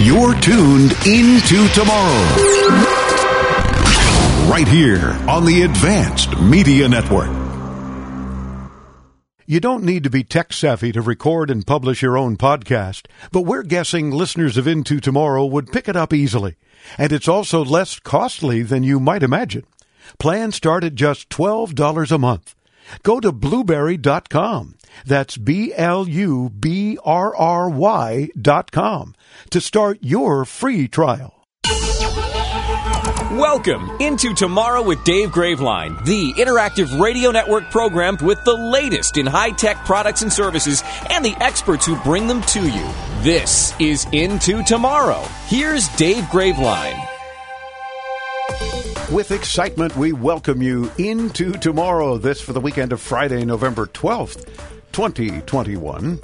You're tuned into tomorrow. Right here on the Advanced Media Network. You don't need to be tech savvy to record and publish your own podcast, but we're guessing listeners of Into Tomorrow would pick it up easily. And it's also less costly than you might imagine. Plans start at just $12 a month. Go to blubrry.com. That's B L U B R R Y dot com to start your free trial. Welcome into Tomorrow with Dave Graveline, the interactive radio network program with the latest in high tech products and services and the experts who bring them to you. This is Into Tomorrow. Here's Dave Graveline. With excitement, we welcome you into tomorrow. This for the weekend of Friday, November 12th, 2021.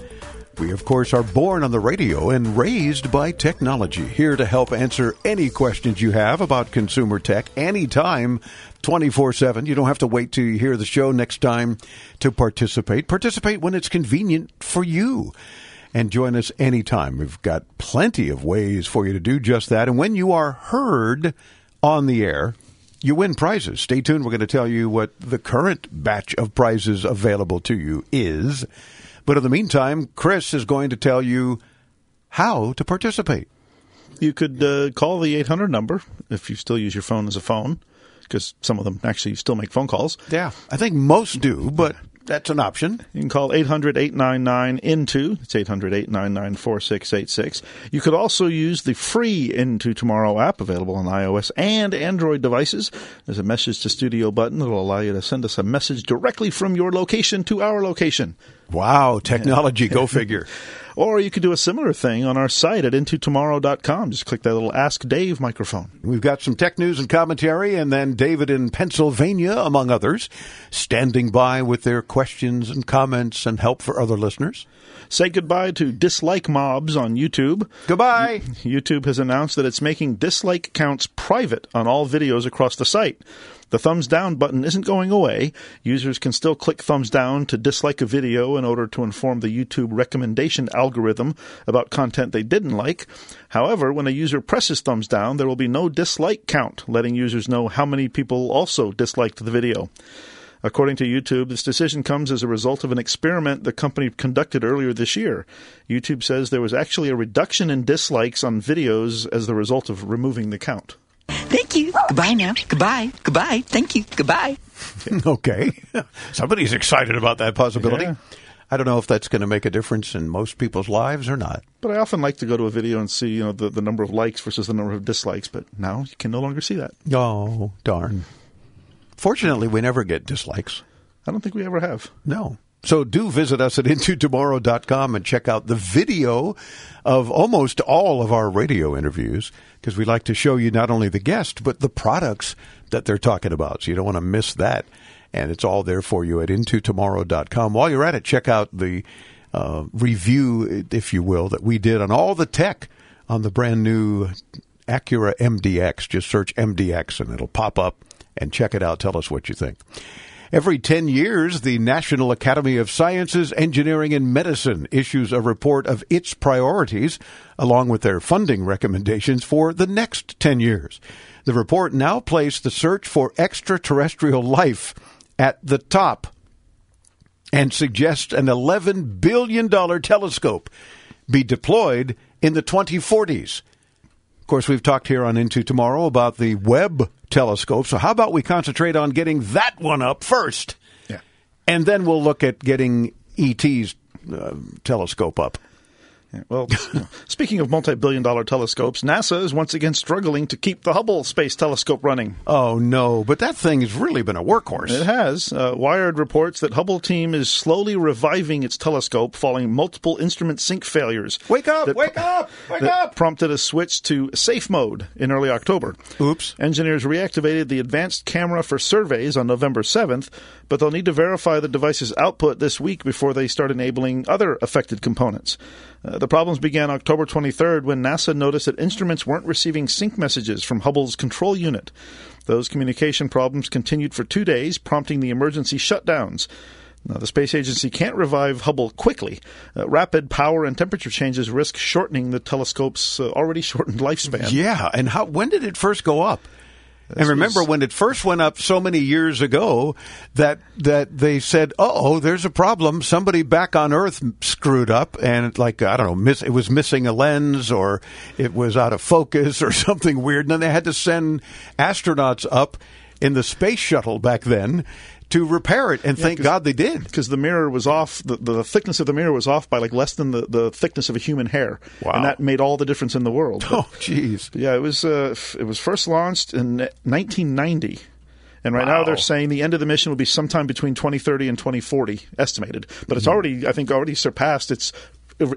We, of course, are born on the radio and raised by technology. Here to help answer any questions you have about consumer tech anytime, 24 7. You don't have to wait till you hear the show next time to participate. Participate when it's convenient for you. And join us anytime. We've got plenty of ways for you to do just that. And when you are heard on the air, you win prizes. Stay tuned. We're going to tell you what the current batch of prizes available to you is. But in the meantime, Chris is going to tell you how to participate. You could uh, call the 800 number if you still use your phone as a phone, because some of them actually still make phone calls. Yeah, I think most do, but that's an option. You can call 800 899 INTO. It's 800 899 4686. You could also use the free Into Tomorrow app available on iOS and Android devices. There's a message to studio button that will allow you to send us a message directly from your location to our location. Wow, technology, go figure. Or you could do a similar thing on our site at intotomorrow.com. Just click that little Ask Dave microphone. We've got some tech news and commentary, and then David in Pennsylvania, among others, standing by with their questions and comments and help for other listeners. Say goodbye to dislike mobs on YouTube. Goodbye. YouTube has announced that it's making dislike counts private on all videos across the site. The thumbs down button isn't going away. Users can still click thumbs down to dislike a video in order to inform the YouTube recommendation algorithm about content they didn't like. However, when a user presses thumbs down, there will be no dislike count, letting users know how many people also disliked the video. According to YouTube, this decision comes as a result of an experiment the company conducted earlier this year. YouTube says there was actually a reduction in dislikes on videos as the result of removing the count. Thank you. Goodbye now. Goodbye. Goodbye. Thank you. Goodbye. okay. Somebody's excited about that possibility. Yeah. I don't know if that's going to make a difference in most people's lives or not. But I often like to go to a video and see, you know, the, the number of likes versus the number of dislikes. But now you can no longer see that. Oh, darn. Fortunately, we never get dislikes. I don't think we ever have. No. So do visit us at intotomorrow.com and check out the video of almost all of our radio interviews because we like to show you not only the guest, but the products that they're talking about. So you don't want to miss that. And it's all there for you at intotomorrow.com. While you're at it, check out the uh, review, if you will, that we did on all the tech on the brand new Acura MDX. Just search MDX and it'll pop up and check it out. Tell us what you think. Every 10 years, the National Academy of Sciences, Engineering, and Medicine issues a report of its priorities, along with their funding recommendations for the next 10 years. The report now placed the search for extraterrestrial life at the top and suggests an $11 billion telescope be deployed in the 2040s. Of course, we've talked here on Into Tomorrow about the Webb telescope. So, how about we concentrate on getting that one up first? Yeah. And then we'll look at getting ET's uh, telescope up. Well, speaking of multi-billion dollar telescopes, NASA is once again struggling to keep the Hubble Space Telescope running. Oh, no, but that thing has really been a workhorse. It has. Uh, Wired reports that Hubble team is slowly reviving its telescope following multiple instrument sync failures. Wake up, that- wake up, wake up! prompted a switch to safe mode in early October. Oops. Engineers reactivated the advanced camera for surveys on November 7th, but they'll need to verify the device's output this week before they start enabling other affected components. Uh, the problems began October 23rd when NASA noticed that instruments weren't receiving sync messages from Hubble's control unit. Those communication problems continued for two days, prompting the emergency shutdowns. Now, the space agency can't revive Hubble quickly. Uh, rapid power and temperature changes risk shortening the telescope's uh, already shortened lifespan. Yeah, and how when did it first go up? And remember was- when it first went up so many years ago that that they said, "Oh, there's a problem. Somebody back on Earth screwed up, and like I don't know, miss, it was missing a lens, or it was out of focus, or something weird." And then they had to send astronauts up in the space shuttle back then to repair it, and thank God they did. because the mirror was off. The, the thickness of the mirror was off by like less than the, the thickness of a human hair, Wow. and that made all the difference in the world. Oh, jeez. yeah, it was. Uh, it was first launched in 1990. And right now they're saying the end of the mission will be sometime between 2030 and 2040, estimated. But Hmm. it's already, I think, already surpassed its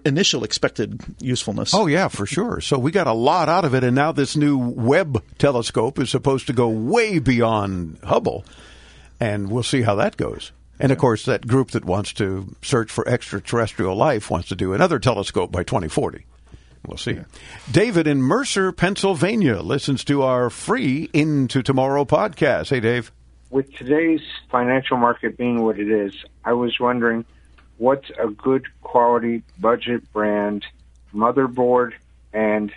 initial expected usefulness. Oh yeah, for sure. So we got a lot out of it, and now this new Webb telescope is supposed to go way beyond Hubble, and we'll see how that goes. And of course, that group that wants to search for extraterrestrial life wants to do another telescope by 2040. We'll see. David in Mercer, Pennsylvania, listens to our free Into Tomorrow podcast. Hey, Dave. with today's financial market being what it is, I was wondering what's a good quality budget brand motherboard and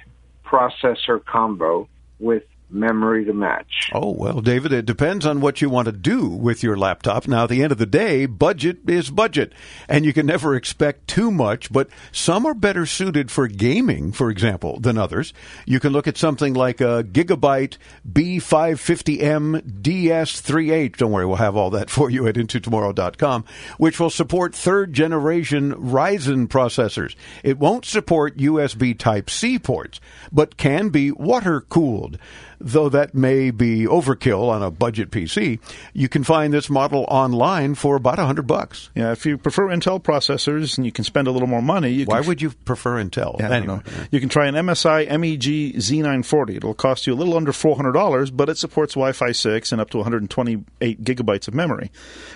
processor combo with memory to match. Oh, well, David, it depends on what you want to do with your laptop. Now, at the end of the day, budget is budget, and you can never expect too much, but some are better suited for gaming, for example, than others. You can look at something like a Gigabyte B550M DS3H. Don't worry, we'll have all that for you at intotomorrow.com, which will support third generation Ryzen processors. It won't support USB Type C ports, but can be water cooled. Though that may be overkill on a budget PC, you can find this model online for about a hundred bucks. Yeah, if you prefer Intel processors and you can spend a little more money, you Why would you prefer Intel? Yeah, anyway. You can try an MSI MEG Z940. It'll cost you a little under $400, but it supports Wi-Fi 6 and up to 128 gigabytes of memory.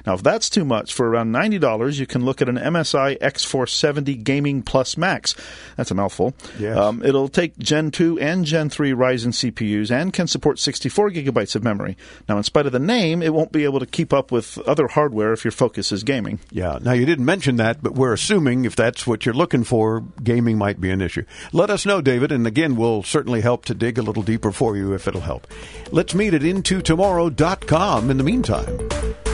Now, if that's too much, for around $90, you can look at an MSI X470 Gaming Plus Max. That's a mouthful. Yes. Um, it'll take Gen 2 and Gen 3 Ryzen CPUs and can support 64 gigabytes of memory. Now, in spite of the name, it won't be able to keep up with other hardware if your focus is gaming. Yeah. Now you didn't mention that, but we're assuming if that's what you're looking for, gaming might be an issue. Let us know, David, and again, we'll certainly help to dig a little deeper for you if it'll help. Let's meet at intotomorrow.com in the meantime.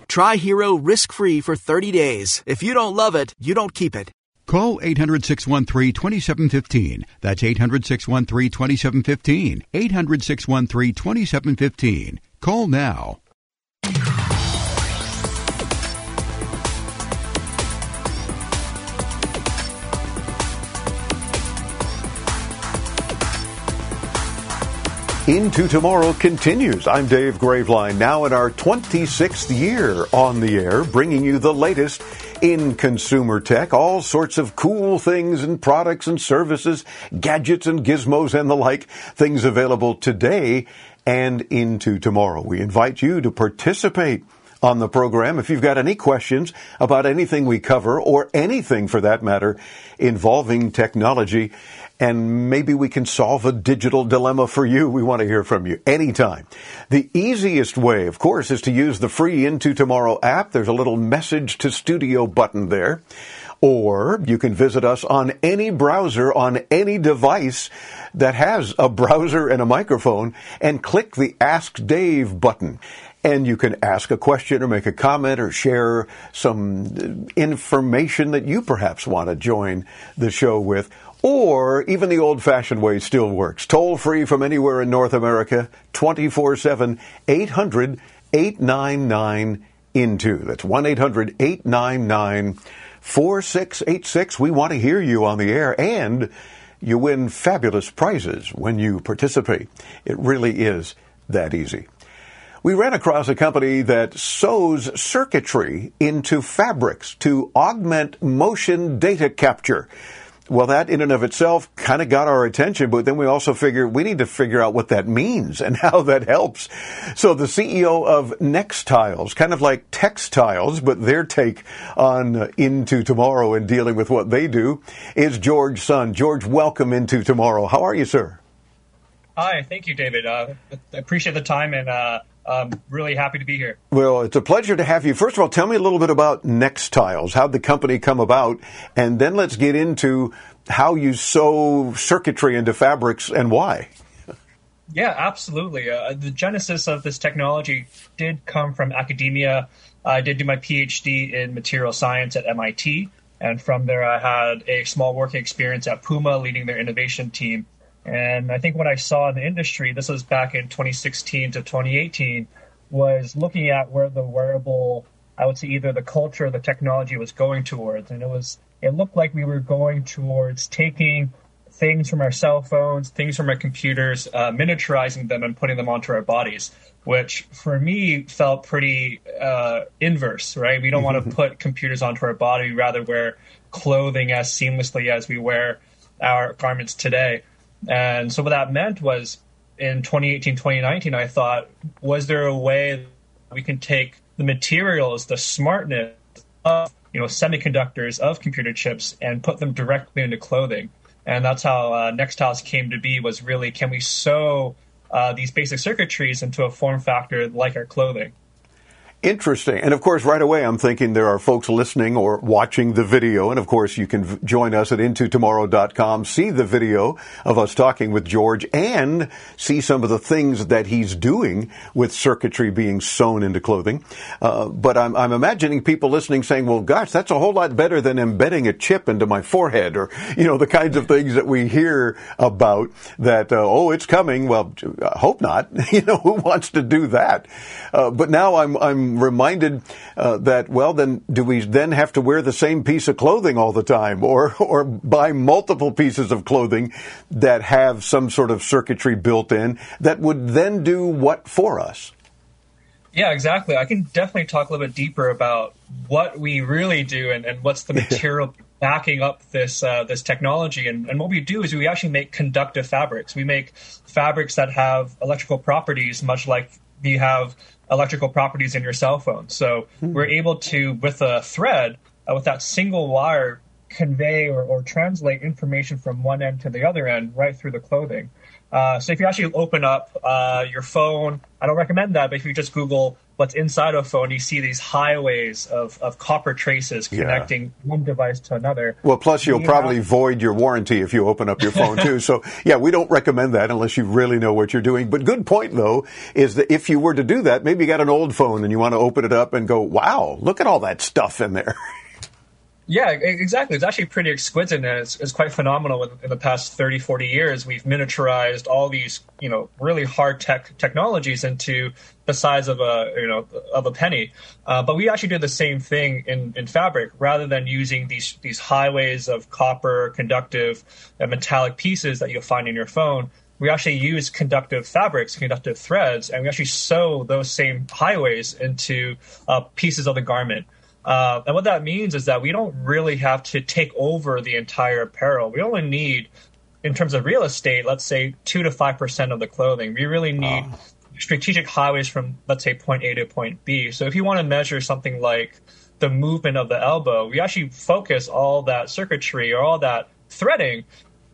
Try Hero risk free for 30 days. If you don't love it, you don't keep it. Call 800 613 2715. That's 800 613 2715. 800 613 2715. Call now. Into Tomorrow continues. I'm Dave Graveline, now in our 26th year on the air, bringing you the latest in consumer tech, all sorts of cool things and products and services, gadgets and gizmos and the like, things available today and into tomorrow. We invite you to participate on the program. If you've got any questions about anything we cover or anything for that matter involving technology, and maybe we can solve a digital dilemma for you. We want to hear from you anytime. The easiest way, of course, is to use the free Into Tomorrow app. There's a little message to studio button there. Or you can visit us on any browser on any device that has a browser and a microphone and click the Ask Dave button. and you can ask a question or make a comment or share some uh, information that you perhaps want to join the show with. Or even the old fashioned way still works. Toll free from anywhere in North America, 24 7, 800 899 INTO. That's 1 800 899 4686. We want to hear you on the air and you win fabulous prizes when you participate. It really is that easy. We ran across a company that sews circuitry into fabrics to augment motion data capture. Well, that in and of itself kind of got our attention, but then we also figured we need to figure out what that means and how that helps. So the CEO of Nextiles, kind of like textiles, but their take on uh, Into Tomorrow and dealing with what they do, is George Sun. George, welcome into Tomorrow. How are you, sir? Hi, thank you, David. Uh, I appreciate the time and uh, I'm really happy to be here. Well, it's a pleasure to have you. First of all, tell me a little bit about Nextiles. How'd the company come about? And then let's get into how you sew circuitry into fabrics and why. Yeah, absolutely. Uh, the genesis of this technology did come from academia. I did do my PhD in material science at MIT. And from there, I had a small working experience at Puma leading their innovation team. And I think what I saw in the industry, this was back in 2016 to 2018, was looking at where the wearable, I would say either the culture or the technology was going towards. And it was, it looked like we were going towards taking things from our cell phones, things from our computers, uh, miniaturizing them and putting them onto our bodies, which for me felt pretty uh, inverse, right? We don't want to mm-hmm. put computers onto our body, we rather wear clothing as seamlessly as we wear our garments today. And so what that meant was in 2018, 2019, I thought, was there a way we can take the materials, the smartness of you know semiconductors of computer chips and put them directly into clothing? And that's how uh, Nextiles came to be. Was really can we sew uh, these basic circuitries into a form factor like our clothing? Interesting. And of course, right away, I'm thinking there are folks listening or watching the video. And of course, you can join us at intotomorrow.com, see the video of us talking with George and see some of the things that he's doing with circuitry being sewn into clothing. Uh, but I'm, I'm, imagining people listening saying, well, gosh, that's a whole lot better than embedding a chip into my forehead or, you know, the kinds of things that we hear about that, uh, oh, it's coming. Well, I hope not. you know, who wants to do that? Uh, but now I'm, I'm reminded uh, that, well, then do we then have to wear the same piece of clothing all the time or, or buy multiple pieces of clothing that have some sort of circuitry built in that would then do what for us? Yeah, exactly. I can definitely talk a little bit deeper about what we really do and, and what's the material backing up this uh, this technology. And, and what we do is we actually make conductive fabrics. We make fabrics that have electrical properties, much like you have electrical properties in your cell phone. So mm-hmm. we're able to, with a thread, uh, with that single wire, convey or, or, translate information from one end to the other end right through the clothing. Uh, so if you actually open up uh, your phone, I don't recommend that, but if you just Google what's inside a phone, you see these highways of, of copper traces connecting yeah. one device to another. Well, plus you'll probably void your warranty if you open up your phone too. So yeah, we don't recommend that unless you really know what you're doing. But good point though is that if you were to do that, maybe you got an old phone and you want to open it up and go, wow, look at all that stuff in there. Yeah, exactly. It's actually pretty exquisite and it's, it's quite phenomenal. In, in, the past 30, 40 years, we've miniaturized all these, you know, really hard tech technologies into the size of a, you know, of a penny. Uh, but we actually do the same thing in, in fabric rather than using these, these highways of copper, conductive, and metallic pieces that you'll find in your phone. We actually use conductive fabrics, conductive threads, and we actually sew those same highways into uh, pieces of the garment. Uh, and what that means is that we don't really have to take over the entire apparel. We only need, in terms of real estate, let's say two to five percent of the clothing. We really need oh. strategic highways from, let's say, point A to point B. So if you want to measure something like the movement of the elbow, we actually focus all that circuitry or all that threading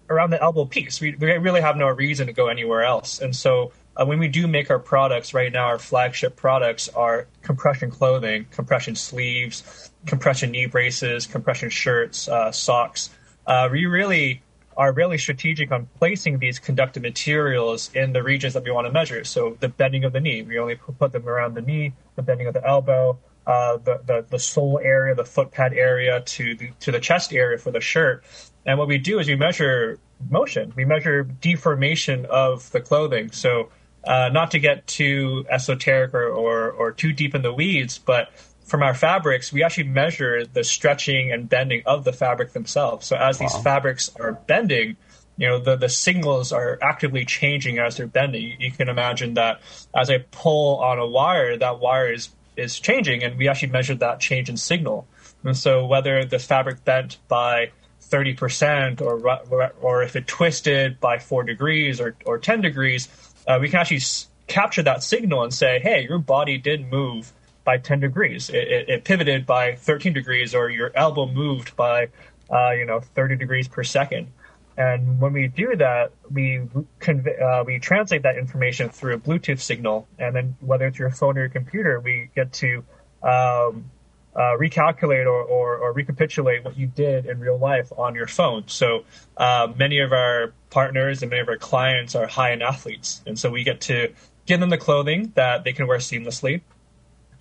around the elbow piece. We, we really have no reason to go anywhere else. And so uh, when we do make our products right now, our flagship products are compression clothing, compression sleeves, compression knee braces, compression shirts, uh, socks. Uh, we really are really strategic on placing these conductive materials in the regions that we want to measure. So the bending of the knee, we only put them around the knee, the bending of the elbow, uh, the, the, the sole area, the foot pad area to the, to the chest area for the shirt. And what we do is we measure motion. We measure deformation of the clothing. So uh, not to get too esoteric or, or, or too deep in the weeds, but from our fabrics, we actually measure the stretching and bending of the fabric themselves. So as wow. these fabrics are bending, you know, the, the signals are actively changing as they're bending. You, can imagine that as I pull on a wire, that wire is, is changing, and we actually measured that change in signal. And so whether the fabric bent by 30% or, or if it twisted by four degrees or, or 10 degrees, uh, we can actually s- capture that signal and say, hey, your body did move by 10 degrees. It, it, it, pivoted by 13 degrees, or your elbow moved by, uh, you know, 30 degrees per second. And when we do that, we conv- uh, we translate that information through a Bluetooth signal, and then whether it's your phone or your computer, we get to um, uh, recalculate or, or, or, recapitulate what you did in real life on your phone. So uh, many of our partners and many of our clients are high-end athletes, and so we get to give them the clothing that they can wear seamlessly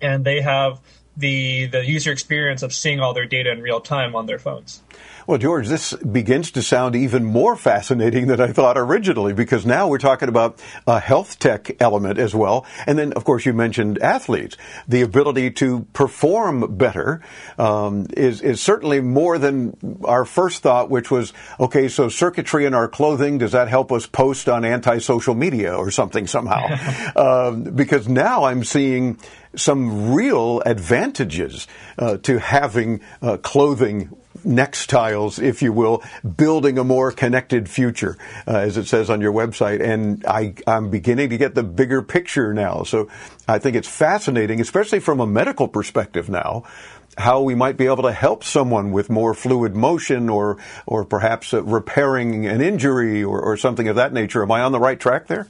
and they have the the user experience of seeing all their data in real time on their phones. Well, George, this begins to sound even more fascinating than I thought originally because now we're talking about a health tech element as well. And then, of course, you mentioned athletes. The ability to perform better um, is, is certainly more than our first thought, which was, okay, so circuitry in our clothing, does that help us post on anti-social media or something somehow? um, because now I'm seeing some real advantages uh, to having uh, clothing nextiles, if you will, building a more connected future, uh, as it says on your website. And I, I'm beginning to get the bigger picture now. So I think it's fascinating, especially from a medical perspective now, how we might be able to help someone with more fluid motion or, or perhaps uh, repairing an injury or, or something of that nature. Am I on the right track there?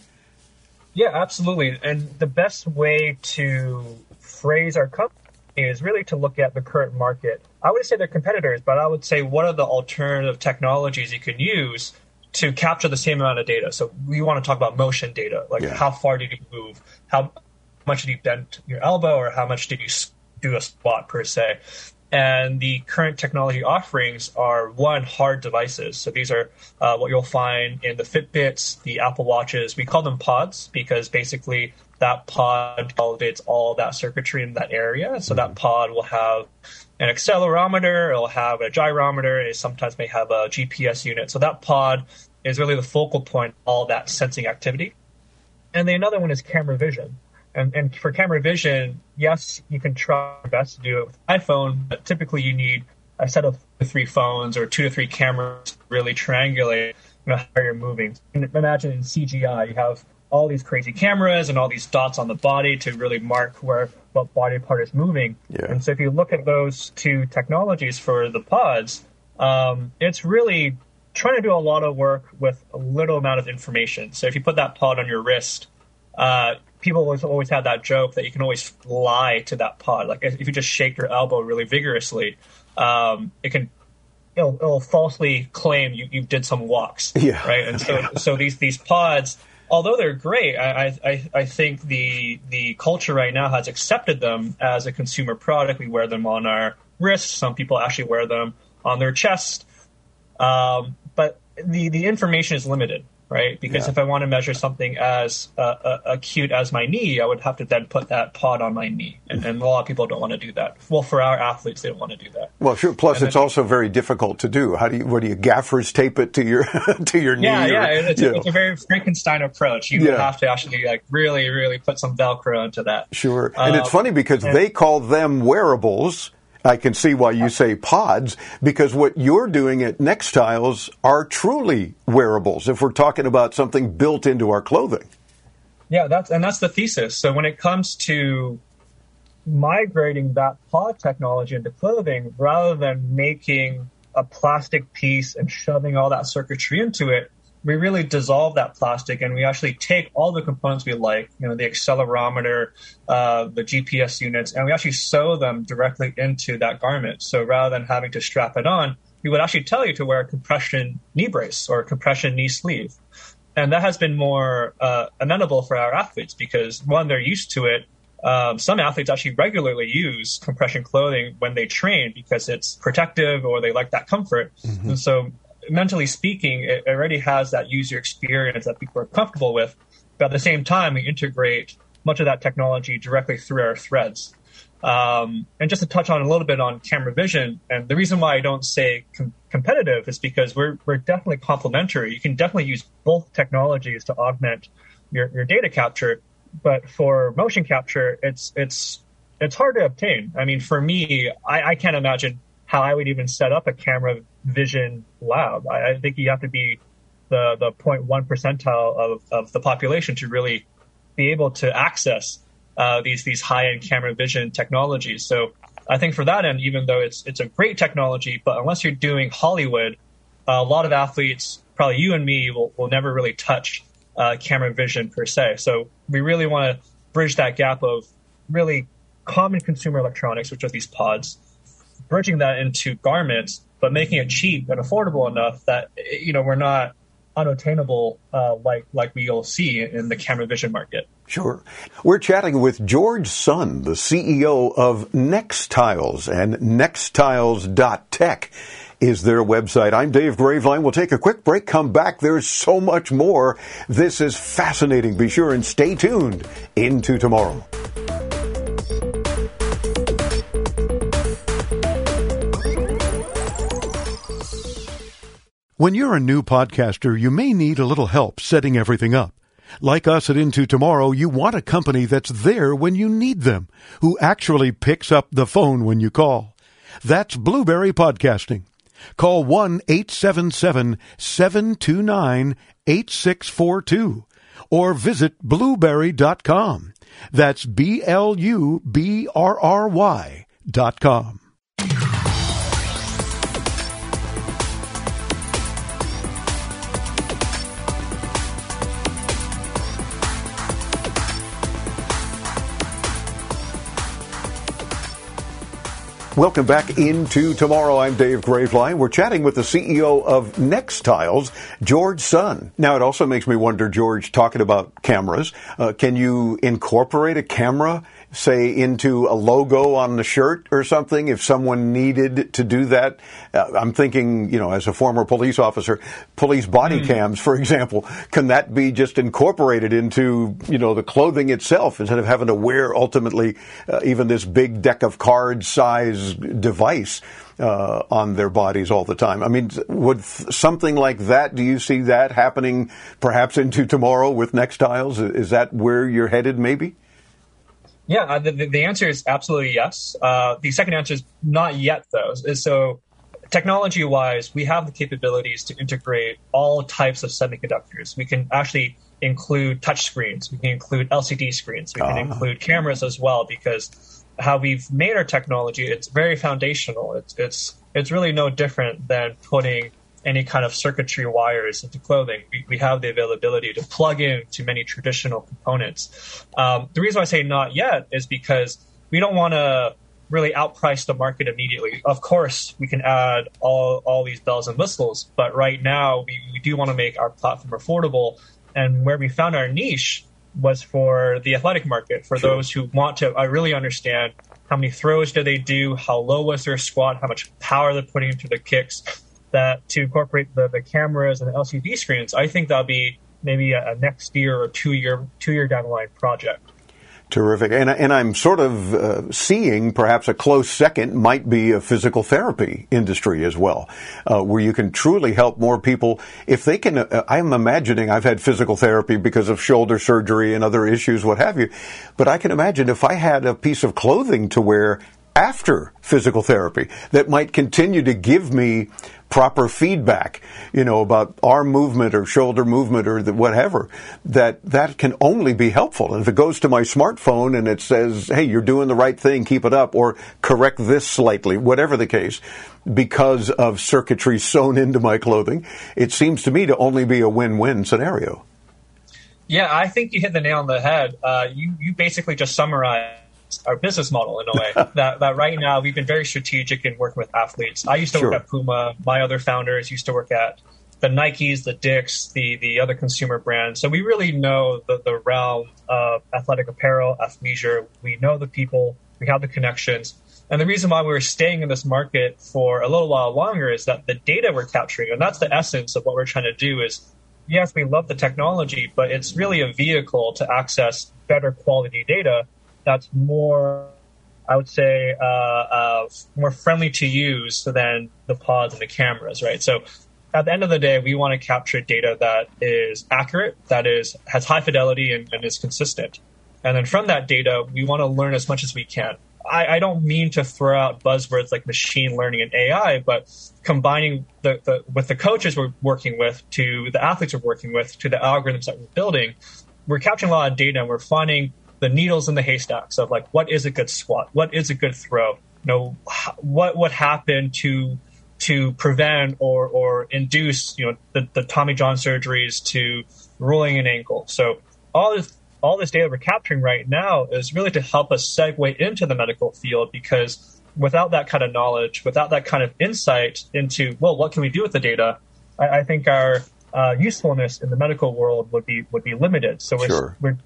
Yeah, absolutely. And the best way to phrase our company is really to look at the current market. I would say they're competitors, but I would say what are the alternative technologies you can use to capture the same amount of data. So we want to talk about motion data, like yeah. how far did you move, how much did you bend your elbow, or how much did you do a squat per se. And the current technology offerings are one hard devices. So these are uh, what you'll find in the Fitbits, the Apple Watches. We call them pods because basically that pod validates all that circuitry in that area. So that mm-hmm. pod will have an accelerometer, it'll have a gyrometer, it sometimes may have a GPS unit. So that pod is really the focal point of all that sensing activity. And the another one is camera vision. And, and for camera vision, yes, you can try your best to do it with iPhone, but typically you need a set of three phones or two to three cameras to really triangulate you know, how you're moving. Imagine in CGI, you have all these crazy cameras and all these dots on the body to really mark where what body part is moving. Yeah. And so if you look at those two technologies for the pods, um, it's really trying to do a lot of work with a little amount of information. So if you put that pod on your wrist, uh, people always, always have that joke that you can always lie to that pod. Like if you just shake your elbow really vigorously, um, it can it'll, it'll, falsely claim you, you did some walks. Yeah. Right. And so yeah. so these these pods although they're great, I, I, I think the the culture right now has accepted them as a consumer product. We wear them on our wrists. Some people actually wear them on their chest. Um, but the the information is limited right? Because yeah. if I want to measure something as uh, uh, acute as my knee, I would have to then put that pod on my knee, and, and, a lot of people don't want to do that. Well, for our athletes, they don't want to do that. Well, sure. Plus, and it's then, also very difficult to do. How do you? What do you gaffers tape it to your to your yeah, knee? Yeah, yeah. It's, it's, a very Frankenstein approach. You yeah. have to actually like really, really put some Velcro into that. Sure, and it's uh, funny because and, they call them wearables I can see why you say pods because what you're doing at Nextiles are truly wearables if we're talking about something built into our clothing. Yeah, that's and that's the thesis. So when it comes to migrating that pod technology into clothing rather than making a plastic piece and shoving all that circuitry into it, we really dissolve that plastic and we actually take all the components we like, you know, the accelerometer, uh, the GPS units, and we actually sew them directly into that garment. So rather than having to strap it on, we would actually tell you to wear a compression knee brace or a compression knee sleeve. And that has been more uh, amenable for our athletes because, one, they're used to it. Um, some athletes actually regularly use compression clothing when they train because it's protective or they like that comfort. Mm-hmm. And so, mentally speaking, it already has that user experience that people are comfortable with. But at the same time, we integrate much of that technology directly through our threads. Um, and just to touch on a little bit on camera vision, and the reason why I don't say com- competitive is because we're we're definitely complementary. You can definitely use both technologies to augment your, your data capture, but for motion capture, it's it's it's hard to obtain. I mean, for me, I, I can't imagine how I would even set up a camera vision lab. I, I think you have to be the the 0.1 percentile of, of the population to really be able to access uh, these these high end camera vision technologies. So I think for that end, even though it's it's a great technology, but unless you're doing Hollywood, a lot of athletes, probably you and me, will, will never really touch uh, camera vision per se. So we really want to bridge that gap of really common consumer electronics, which are these pods, bridging that into garments, but making it cheap and affordable enough that you know we're not unattainable uh, like like we'll see in the camera vision market. Sure. We're chatting with George Sun, the CEO of Nextiles and nextiles.tech is their website. I'm Dave Graveline. We'll take a quick break, come back. There's so much more. This is fascinating. Be sure and stay tuned into tomorrow. When you're a new podcaster, you may need a little help setting everything up. Like us at Into Tomorrow, you want a company that's there when you need them, who actually picks up the phone when you call. That's Blubrry Podcasting. Call 1 877 729 8642 or visit blubrry.com. That's B L U B R R Y dot com. Welcome back into tomorrow. I'm Dave Graveline. We're chatting with the CEO of Nextiles, George Sun. Now, it also makes me wonder, George, talking about cameras, uh, can you incorporate a camera say, into a logo on the shirt or something if someone needed to do that. Uh, I'm thinking, you know, as a former police officer, police body mm. cams, for example, can that be just incorporated into, you know, the clothing itself instead of having to wear ultimately uh, even this big deck of cards size device? Uh, on their bodies all the time. I mean, would something like that, do you see that happening perhaps into tomorrow with Nextiles? Is that where you're headed maybe? Yeah, uh, the, the answer is absolutely yes. Uh, the second answer is not yet, though. So, technology wise, we have the capabilities to integrate all types of semiconductors. We can actually include touch screens, we can include LCD screens, we can uh-huh. include cameras as well, because how we've made our technology, it's very foundational. It's, it's, it's really no different than putting any kind of circuitry wires into clothing. We, we have the availability to plug in to many traditional components. Um, the reason I say not yet is because we don't want to really outprice the market immediately. Of course, we can add all, all these bells and whistles, but right now we, we do want to make our platform affordable. And where we found our niche was for the athletic market, for sure. those who want to uh, really understand how many throws do they do, how low was their squat, how much power they're putting into the kicks that to incorporate the, the cameras and the LCD screens, I think that'll be maybe a, a next year or two year two year down the line project. Terrific. And, and I'm sort of uh, seeing perhaps a close second might be a physical therapy industry as well, uh, where you can truly help more people. If they can, uh, I'm imagining I've had physical therapy because of shoulder surgery and other issues, what have you. But I can imagine if I had a piece of clothing to wear after physical therapy that might continue to give me proper feedback, you know, about arm movement or shoulder movement or the, whatever, that that can only be helpful. And if it goes to my smartphone and it says, hey, you're doing the right thing, keep it up, or correct this slightly, whatever the case, because of circuitry sewn into my clothing, it seems to me to only be a win-win scenario. Yeah, I think you hit the nail on the head. Uh, you, you basically just summarized our business model in a way. that that right now we've been very strategic in working with athletes. I used to Sure. work at Puma. My other founders used to work at the Nikes, the Dicks, the the other consumer brands. So we really know the, the realm of athletic apparel, athleisure. We know the people. We have the connections. And the reason why we're staying in this market for a little while longer is that the data we're capturing, and that's the essence of what we're trying to do is yes, we love the technology, but it's really a vehicle to access better quality data that's more, I would say, uh, uh, more friendly to use than the pods and the cameras, right? So at the end of the day, we want to capture data that is accurate, that is has high fidelity, and, and is consistent. And then from that data, we want to learn as much as we can. I, I don't mean to throw out buzzwords like machine learning and AI, but combining the, the with the coaches we're working with to the athletes we're working with to the algorithms that we're building, we're capturing a lot of data and we're finding the needles in the haystacks of like what is a good squat, what is a good throw, you know, what what happened to to prevent or or induce you know the, the Tommy John surgeries to rolling an ankle. So all this all this data we're capturing right now is really to help us segue into the medical field because without that kind of knowledge, without that kind of insight into well, what can we do with the data? I, I think our uh, usefulness in the medical world would be would be limited. So we're, Sure. we're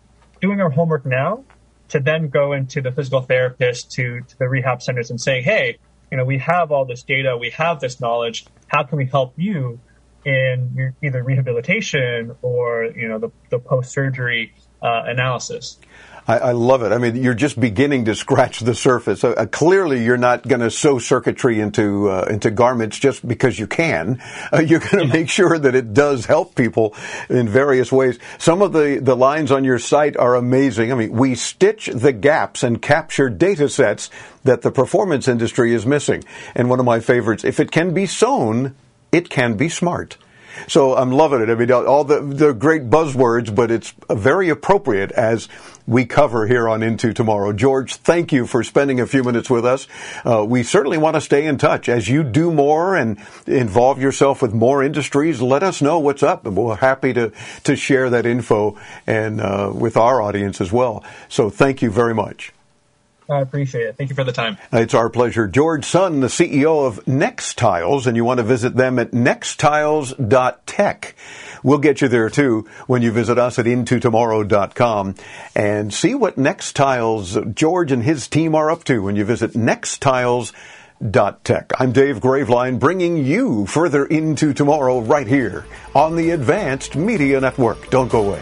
doing our homework now to then go into the physical therapist to, to the rehab centers and saying, hey, you know, we have all this data, we have this knowledge. How can we help you in your either rehabilitation or you know the, the post surgery uh, analysis? I, I love it. I mean, you're just beginning to scratch the surface. Uh, clearly, you're not going to sew circuitry into uh, into garments just because you can. Uh, you're going to make sure that it does help people in various ways. Some of the the lines on your site are amazing. I mean, we stitch the gaps and capture data sets that the performance industry is missing. And one of my favorites: if it can be sewn, it can be smart. So I'm loving it. I mean, all the, the great buzzwords, but it's very appropriate as we cover here on Into Tomorrow. George, thank you for spending a few minutes with us. Uh, we certainly want to stay in touch. As you do more and involve yourself with more industries, let us know what's up, and we're happy to, to share that info and uh, with our audience as well. So thank you very much. I appreciate it. Thank you for the time. It's our pleasure. George Sun, the CEO of Nextiles, and you want to visit them at nextiles.tech. We'll get you there too when you visit us at intotomorrow.com and see what Nextiles, George and his team are up to when you visit nextiles.tech. I'm Dave Graveline bringing you further into tomorrow right here on the Advanced Media Network. Don't go away.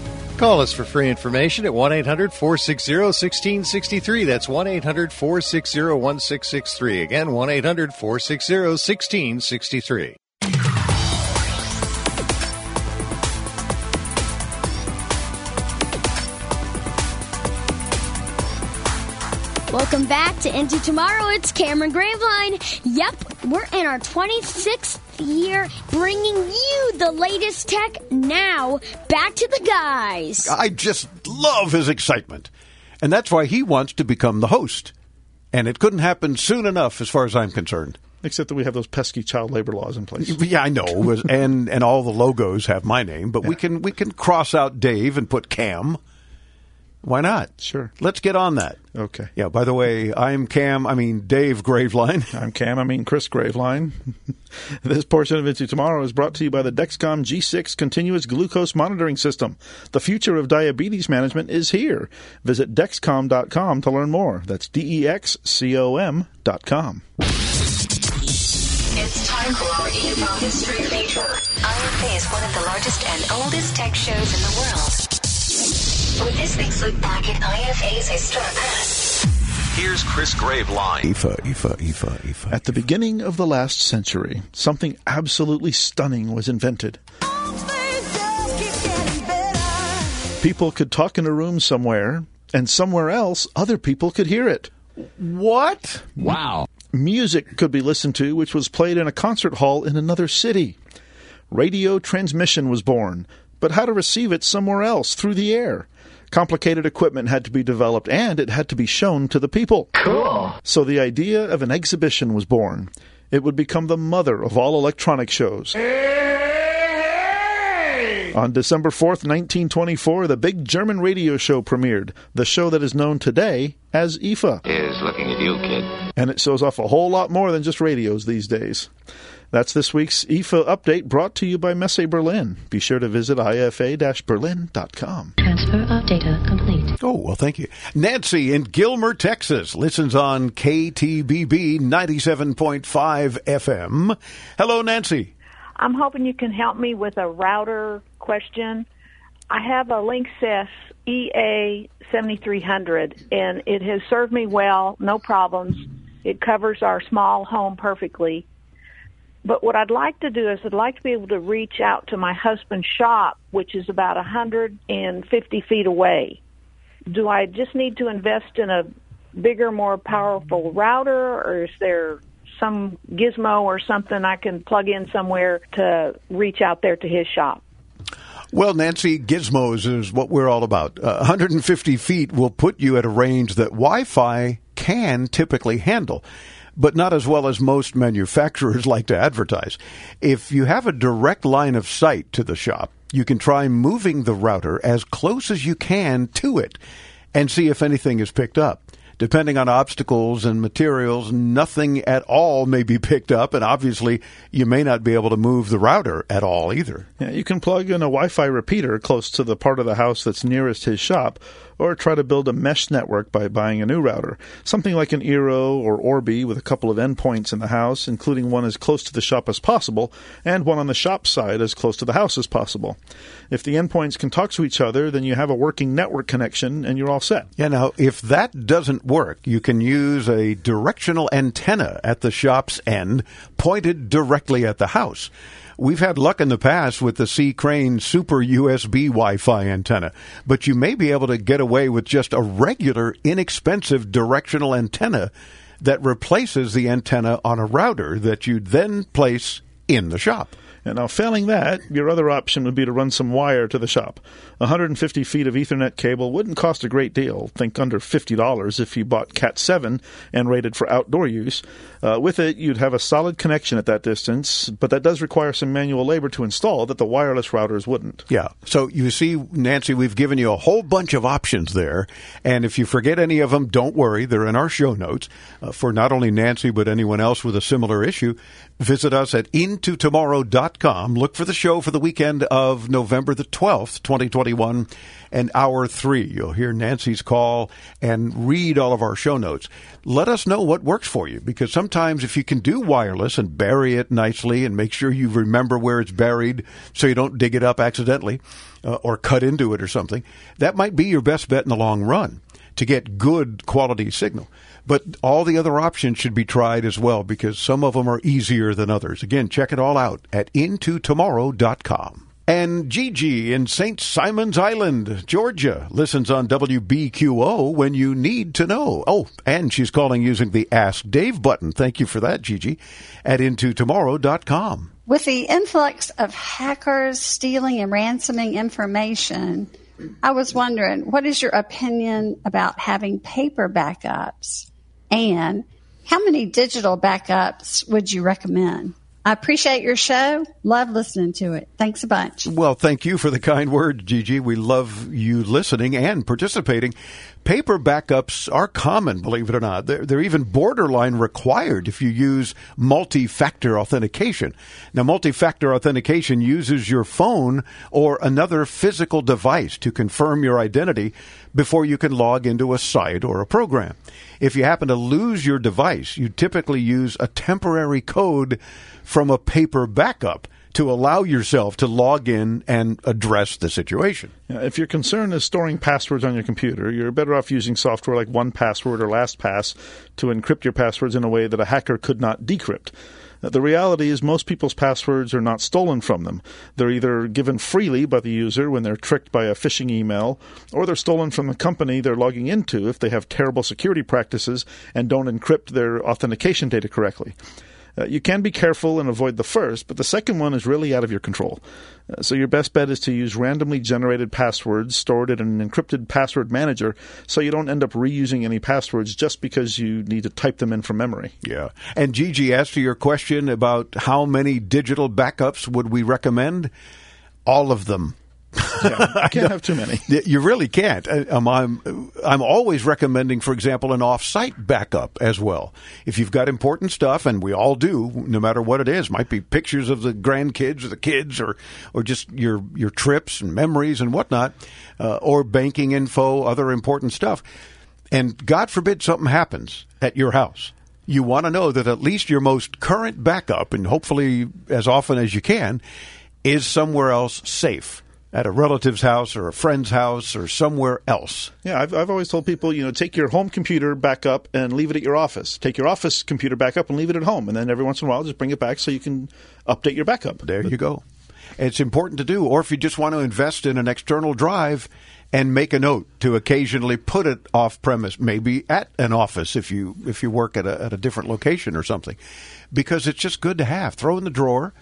Call us for free information at 1 800 460 1663. That's 1 800 460 1663. Again, 1 800 460 1663. Welcome back to Into Tomorrow. It's Cameron Graveline. Yep, we're in our 26th year bringing you the latest tech now. Back to the guys. I just love his excitement. And that's why he wants to become the host. And it couldn't happen soon enough, as far as I'm concerned. Except that we have those pesky child labor laws in place. Yeah, I know, and and all the logos have my name, but we can we can cross out Dave and put Cam. Why not? Sure. Let's get on that. Okay. Yeah, by the way, I'm Cam, I mean Dave Graveline. I'm Cam, I mean Chris Graveline. this portion of Into Tomorrow is brought to you by the Dexcom G6 Continuous Glucose Monitoring System. The future of diabetes management is here. Visit Dexcom.com to learn more. That's D E X C O M.com. It's time for our IFA History Feature. IFA is one of the largest and oldest tech shows in the world. With this week's look back at IFA's historic past. Here's Chris Graveline. IFA, IFA, IFA, IFA. At the beginning of the last century, something absolutely stunning was invented. People could talk in a room somewhere, and somewhere else, other people could hear it. What? Wow. Music could be listened to, which was played in a concert hall in another city. Radio transmission was born, but how to receive it somewhere else through the air. Complicated equipment had to be developed and it had to be shown to the people. Cool. So the idea of an exhibition was born. It would become the mother of all electronic shows. On December 4th, 1924, the big German radio show premiered, the show that is known today as IFA. Is looking at you, kid. And it shows off a whole lot more than just radios these days. That's this week's IFA update brought to you by Messe Berlin. Be sure to visit ifa-berlin.com. Transfer of data complete. Oh, well, thank you. Nancy in Gilmer, Texas, listens on KTBB 97.5 FM. Hello, Nancy. I'm hoping you can help me with a router question. I have a Linksys EA 7300 and it has served me well, no problems. It covers our small home perfectly. But what I'd like to do is I'd like to be able to reach out to my husband's shop, which is about 150 feet away. Do I just need to invest in a bigger, more powerful router, or is there some gizmo or something I can plug in somewhere to reach out there to his shop? Well, Nancy, gizmos is what we're all about. Uh, 150 feet will put you at a range that Wi Fi can typically handle but not as well as most manufacturers like to advertise. If you have a direct line of sight to the shop, you can try moving the router as close as you can to it and see if anything is picked up. Depending on obstacles and materials, nothing at all may be picked up, and obviously you may not be able to move the router at all either. Yeah, you can plug in a Wi Fi repeater close to the part of the house that's nearest his shop, or try to build a mesh network by buying a new router. Something like an Eero or Orbi with a couple of endpoints in the house, including one as close to the shop as possible, and one on the shop side as close to the house as possible. If the endpoints can talk to each other, then you have a working network connection and you're all set. Yeah, now, if that doesn't work, you can use a directional antenna at the shop's end pointed directly at the house. We've had luck in the past with the C Crane Super USB Wi Fi antenna, but you may be able to get away with just a regular, inexpensive directional antenna that replaces the antenna on a router that you'd then place in the shop. And now, failing that, your other option would be to run some wire to the shop. 150 feet of Ethernet cable wouldn't cost a great deal. Think under $50 if you bought Cat 7 and rated for outdoor use. Uh, with it, you'd have a solid connection at that distance, but that does require some manual labor to install that the wireless routers wouldn't. Yeah. So you see, Nancy, we've given you a whole bunch of options there. And if you forget any of them, don't worry. They're in our show notes uh, for not only Nancy, but anyone else with a similar issue. Visit us at intotomorrow.com. Look for the show for the weekend of November the 12th, 2021, and hour three. You'll hear Nancy's call and read all of our show notes. Let us know what works for you because sometimes if you can do wireless and bury it nicely and make sure you remember where it's buried so you don't dig it up accidentally uh, or cut into it or something, that might be your best bet in the long run to get good quality signal. But all the other options should be tried as well because some of them are easier than others. Again, check it all out at intotomorrow.com. And Gigi in St. Simon's Island, Georgia, listens on WBQO when you need to know. Oh, and she's calling using the Ask Dave button. Thank you for that, Gigi, at intotomorrow.com. With the influx of hackers stealing and ransoming information, I was wondering, what is your opinion about having paper backups? And how many digital backups would you recommend? I appreciate your show. Love listening to it. Thanks a bunch. Well, thank you for the kind word, Gigi. We love you listening and participating. Paper backups are common, believe it or not. They're, they're even borderline required if you use multi factor authentication. Now, multi factor authentication uses your phone or another physical device to confirm your identity before you can log into a site or a program. If you happen to lose your device, you typically use a temporary code from a paper backup to allow yourself to log in and address the situation. Yeah, if your concern is storing passwords on your computer, you're better off using software like 1Password or LastPass to encrypt your passwords in a way that a hacker could not decrypt. Uh, the reality is most people's passwords are not stolen from them. They're either given freely by the user when they're tricked by a phishing email, or they're stolen from the company they're logging into if they have terrible security practices and don't encrypt their authentication data correctly. Uh, you can be careful and avoid the first, but the second one is really out of your control. Uh, so your best bet is to use randomly generated passwords stored in an encrypted password manager so you don't end up reusing any passwords just because you need to type them in from memory. Yeah. And Gigi, as to your question about how many digital backups would we recommend, all of them. Yeah, you can't have too many. You really can't. I'm, I'm, I'm always recommending, for example, an off-site backup as well. If you've got important stuff, and we all do, no matter what it is, might be pictures of the grandkids or the kids, or or just your your trips and memories and whatnot, uh, or banking info, other important stuff. And God forbid something happens at your house. You want to know that at least your most current backup, and hopefully as often as you can, is somewhere else safe at a relative's house or a friend's house or somewhere else. Yeah, I've, I've always told people, you know, take your home computer back up and leave it at your office. Take your office computer back up and leave it at home. And then every once in a while, just bring it back so you can update your backup. There you go. It's important to do. Or if you just want to invest in an external drive and make a note to occasionally put it off premise, maybe at an office if you if you work at a, at a different location or something, because it's just good to have. Throw in the drawer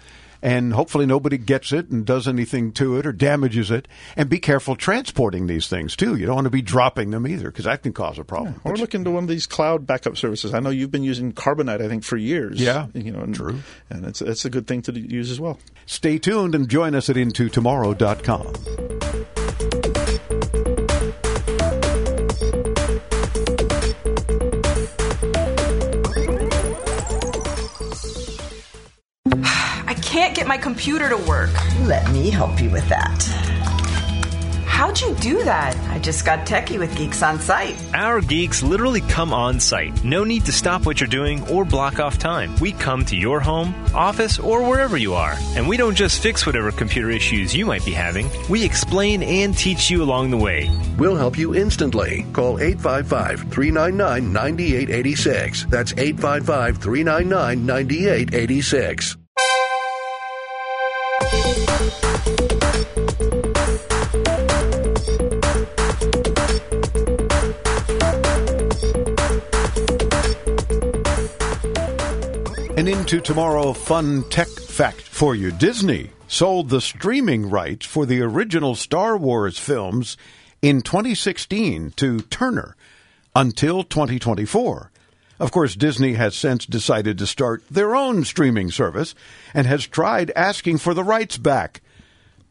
and hopefully nobody gets it and does anything to it or damages it. And be careful transporting these things too. You don't want to be dropping them either because that can cause a problem. Yeah, or look into one of these cloud backup services. I know you've been using Carbonite, I think, for years. Yeah, you know, and, true. And it's it's a good thing to use as well. Stay tuned and join us at intotomorrow.com. my computer to work. Let me help you with that. How'd you do that? I just got techie with Geeks on Site. Our geeks literally come on site. No need to stop what you're doing or block off time. We come to your home, office, or wherever you are. And we don't just fix whatever computer issues you might be having, we explain and teach you along the way. We'll help you instantly. Call 855 399 9886. That's 855 399 9886. Into tomorrow, fun tech fact for you. Disney sold the streaming rights for the original Star Wars films in 2016 to Turner until 2024. Of course, Disney has since decided to start their own streaming service and has tried asking for the rights back,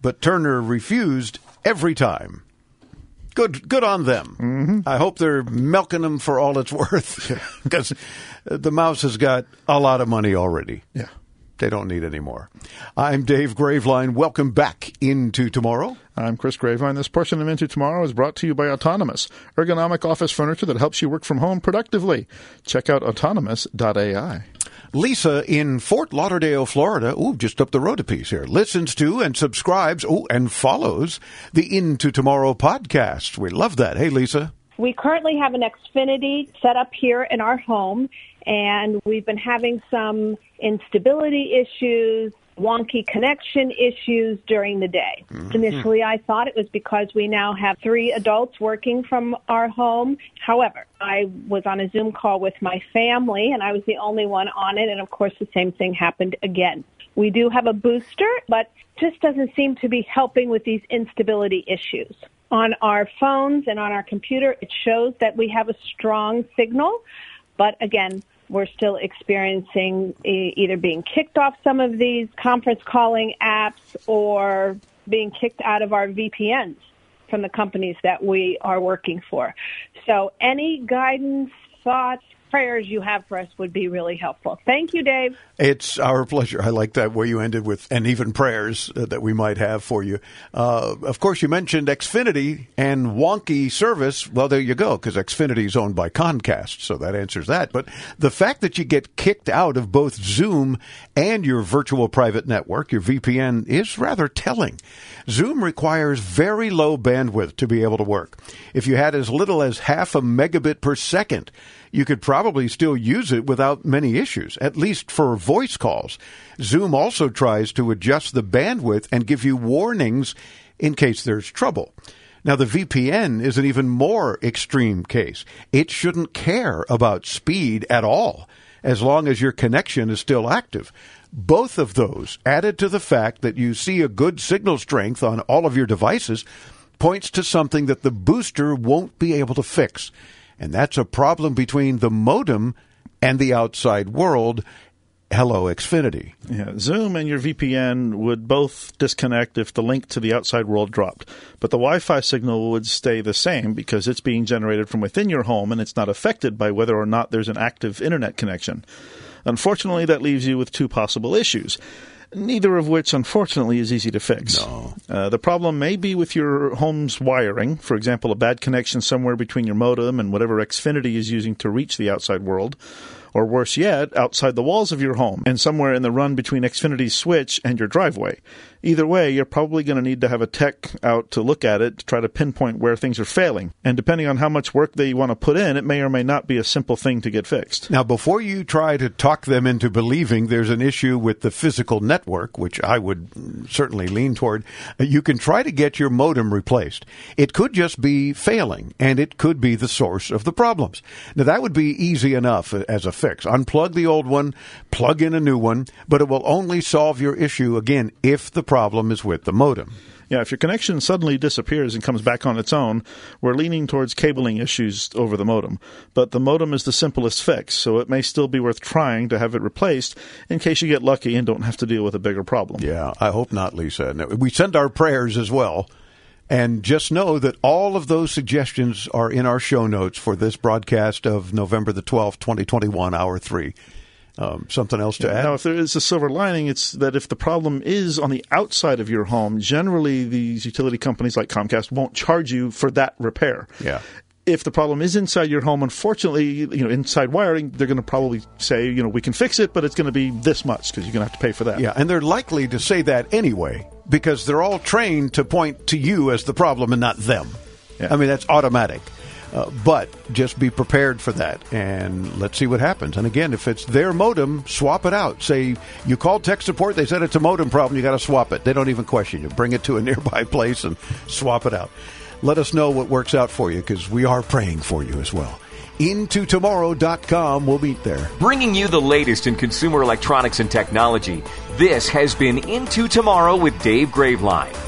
but Turner refused every time. Good, good on them. Mm-hmm. I hope they're milking them for all it's worth because the mouse has got a lot of money already. Yeah. They don't need any more. I'm Dave Graveline. Welcome back into tomorrow. I'm Chris Graveline. This portion of Into Tomorrow is brought to you by Autonomous, ergonomic office furniture that helps you work from home productively. Check out autonomous.ai. Lisa in Fort Lauderdale, Florida, ooh, just up the road a piece here, listens to and subscribes, ooh, and follows the Into Tomorrow podcast. We love that. Hey, Lisa. We currently have an Xfinity set up here in our home, and we've been having some instability issues, wonky connection issues during the day. Mhm. Initially, I thought it was because we now have three adults working from our home. However, I was on a Zoom call with my family, and I was the only one on it, and of course, the same thing happened again. We do have a booster, but just doesn't seem to be helping with these instability issues. On our phones and on our computer, it shows that we have a strong signal, but again, we're still experiencing either being kicked off some of these conference calling apps or being kicked out of our VPNs from the companies that we are working for. So any guidance, thoughts, prayers you have for us would be really helpful. Thank you, Dave. It's our pleasure. I like that way you ended with, and even prayers uh, that we might have for you. Uh, of course, you mentioned Xfinity and wonky service. Well, there you go, because Xfinity is owned by Comcast, so that answers that. But the fact that you get kicked out of both Zoom and your virtual private network, your VPN, is rather telling. Zoom requires very low bandwidth to be able to work. If you had as little as half a megabit per second, you could probably still use it without many issues, at least for voice calls. Zoom also tries to adjust the bandwidth and give you warnings in case there's trouble. Now, the VPN is an even more extreme case. It shouldn't care about speed at all, as long as your connection is still active. Both of those, added to the fact that you see a good signal strength on all of your devices, points to something that the booster won't be able to fix. And that's a problem between the modem and the outside world. Hello, Xfinity. Yeah, Zoom and your VPN would both disconnect if the link to the outside world dropped. But the Wi Fi signal would stay the same because it's being generated from within your home and it's not affected by whether or not there's an active internet connection. Unfortunately, that leaves you with two possible issues neither of which, unfortunately, is easy to fix. No. Uh, the problem may be with your home's wiring. For example, a bad connection somewhere between your modem and whatever Xfinity is using to reach the outside world. Or worse yet, outside the walls of your home and somewhere in the run between Xfinity's switch and your driveway. Either way, you're probably going to need to have a tech out to look at it to try to pinpoint where things are failing. And depending on how much work they want to put in, it may or may not be a simple thing to get fixed. Now, before you try to talk them into believing there's an issue with the physical network, which I would certainly lean toward, you can try to get your modem replaced. It could just be failing, and it could be the source of the problems. Now, that would be easy enough as a fix. Unplug the old one, plug in a new one, but it will only solve your issue again if the problem is with the modem. Yeah, if your connection suddenly disappears and comes back on its own, we're leaning towards cabling issues over the modem. But the modem is the simplest fix, so it may still be worth trying to have it replaced in case you get lucky and don't have to deal with a bigger problem. Yeah, I hope not, Lisa. We send our prayers as well. And just know that all of those suggestions are in our show notes for this broadcast of November the 12th, 2021, hour three. Um, something else to Yeah, add? Now, if there is a silver lining, it's that if the problem is on the outside of your home, generally these utility companies like Comcast won't charge you for that repair. Yeah. If the problem is inside your home, unfortunately, you know, inside wiring, they're going to probably say, you know, we can fix it, but it's going to be this much because you're going to have to pay for that. Yeah, and they're likely to say that anyway because they're all trained to point to you as the problem and not them. I mean, that's automatic. Uh, but just be prepared for that and let's see what happens. And again, if it's their modem, swap it out. Say you called tech support, they said it's a modem problem, you got to swap it. They don't even question you. Bring it to a nearby place and swap it out. Let us know what works out for you because we are praying for you as well. IntoTomorrow.com. We'll meet there. Bringing you the latest in consumer electronics and technology. This has been Into Tomorrow with Dave Graveline.